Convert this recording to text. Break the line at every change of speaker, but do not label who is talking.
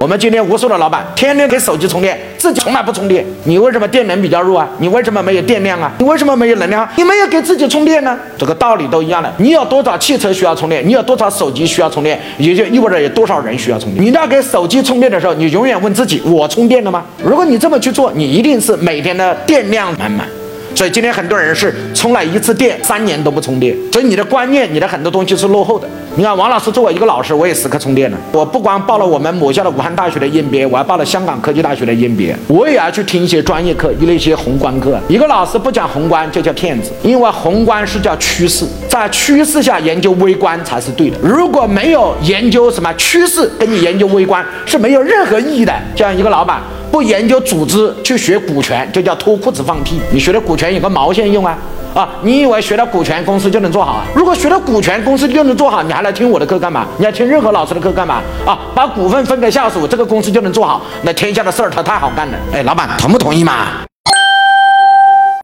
我们今天无数的老板天天给手机充电，自己从来不充电。你为什么电能比较弱啊？你为什么没有电量啊？你为什么没有能量？你没有给自己充电呢？这个道理都一样的。你有多少汽车需要充电？你有多少手机需要充电？也就意味着有多少人需要充电。你要给手机充电的时候，你永远问自己：我充电了吗？如果你这么去做，你一定是每天的电量满满。所以今天很多人是充了一次电，三年都不充电。所以你的观念，你的很多东西是落后的。你看，王老师作为一个老师，我也时刻充电了。我不光报了我们母校的武汉大学的 EMBA，我还报了香港科技大学的 EMBA。我也要去听一些专业课，一那些宏观课。一个老师不讲宏观就叫骗子，因为宏观是叫趋势，在趋势下研究微观才是对的。如果没有研究什么趋势，跟你研究微观是没有任何意义的。像一个老板。不研究组织去学股权，就叫脱裤子放屁。你学了股权有个毛线用啊！啊，你以为学了股权公司就能做好？如果学了股权公司就能做好，你还来听我的课干嘛？你要听任何老师的课干嘛？啊，把股份分给下属，这个公司就能做好？那天下的事儿他太好干了。哎，老板同不同意嘛？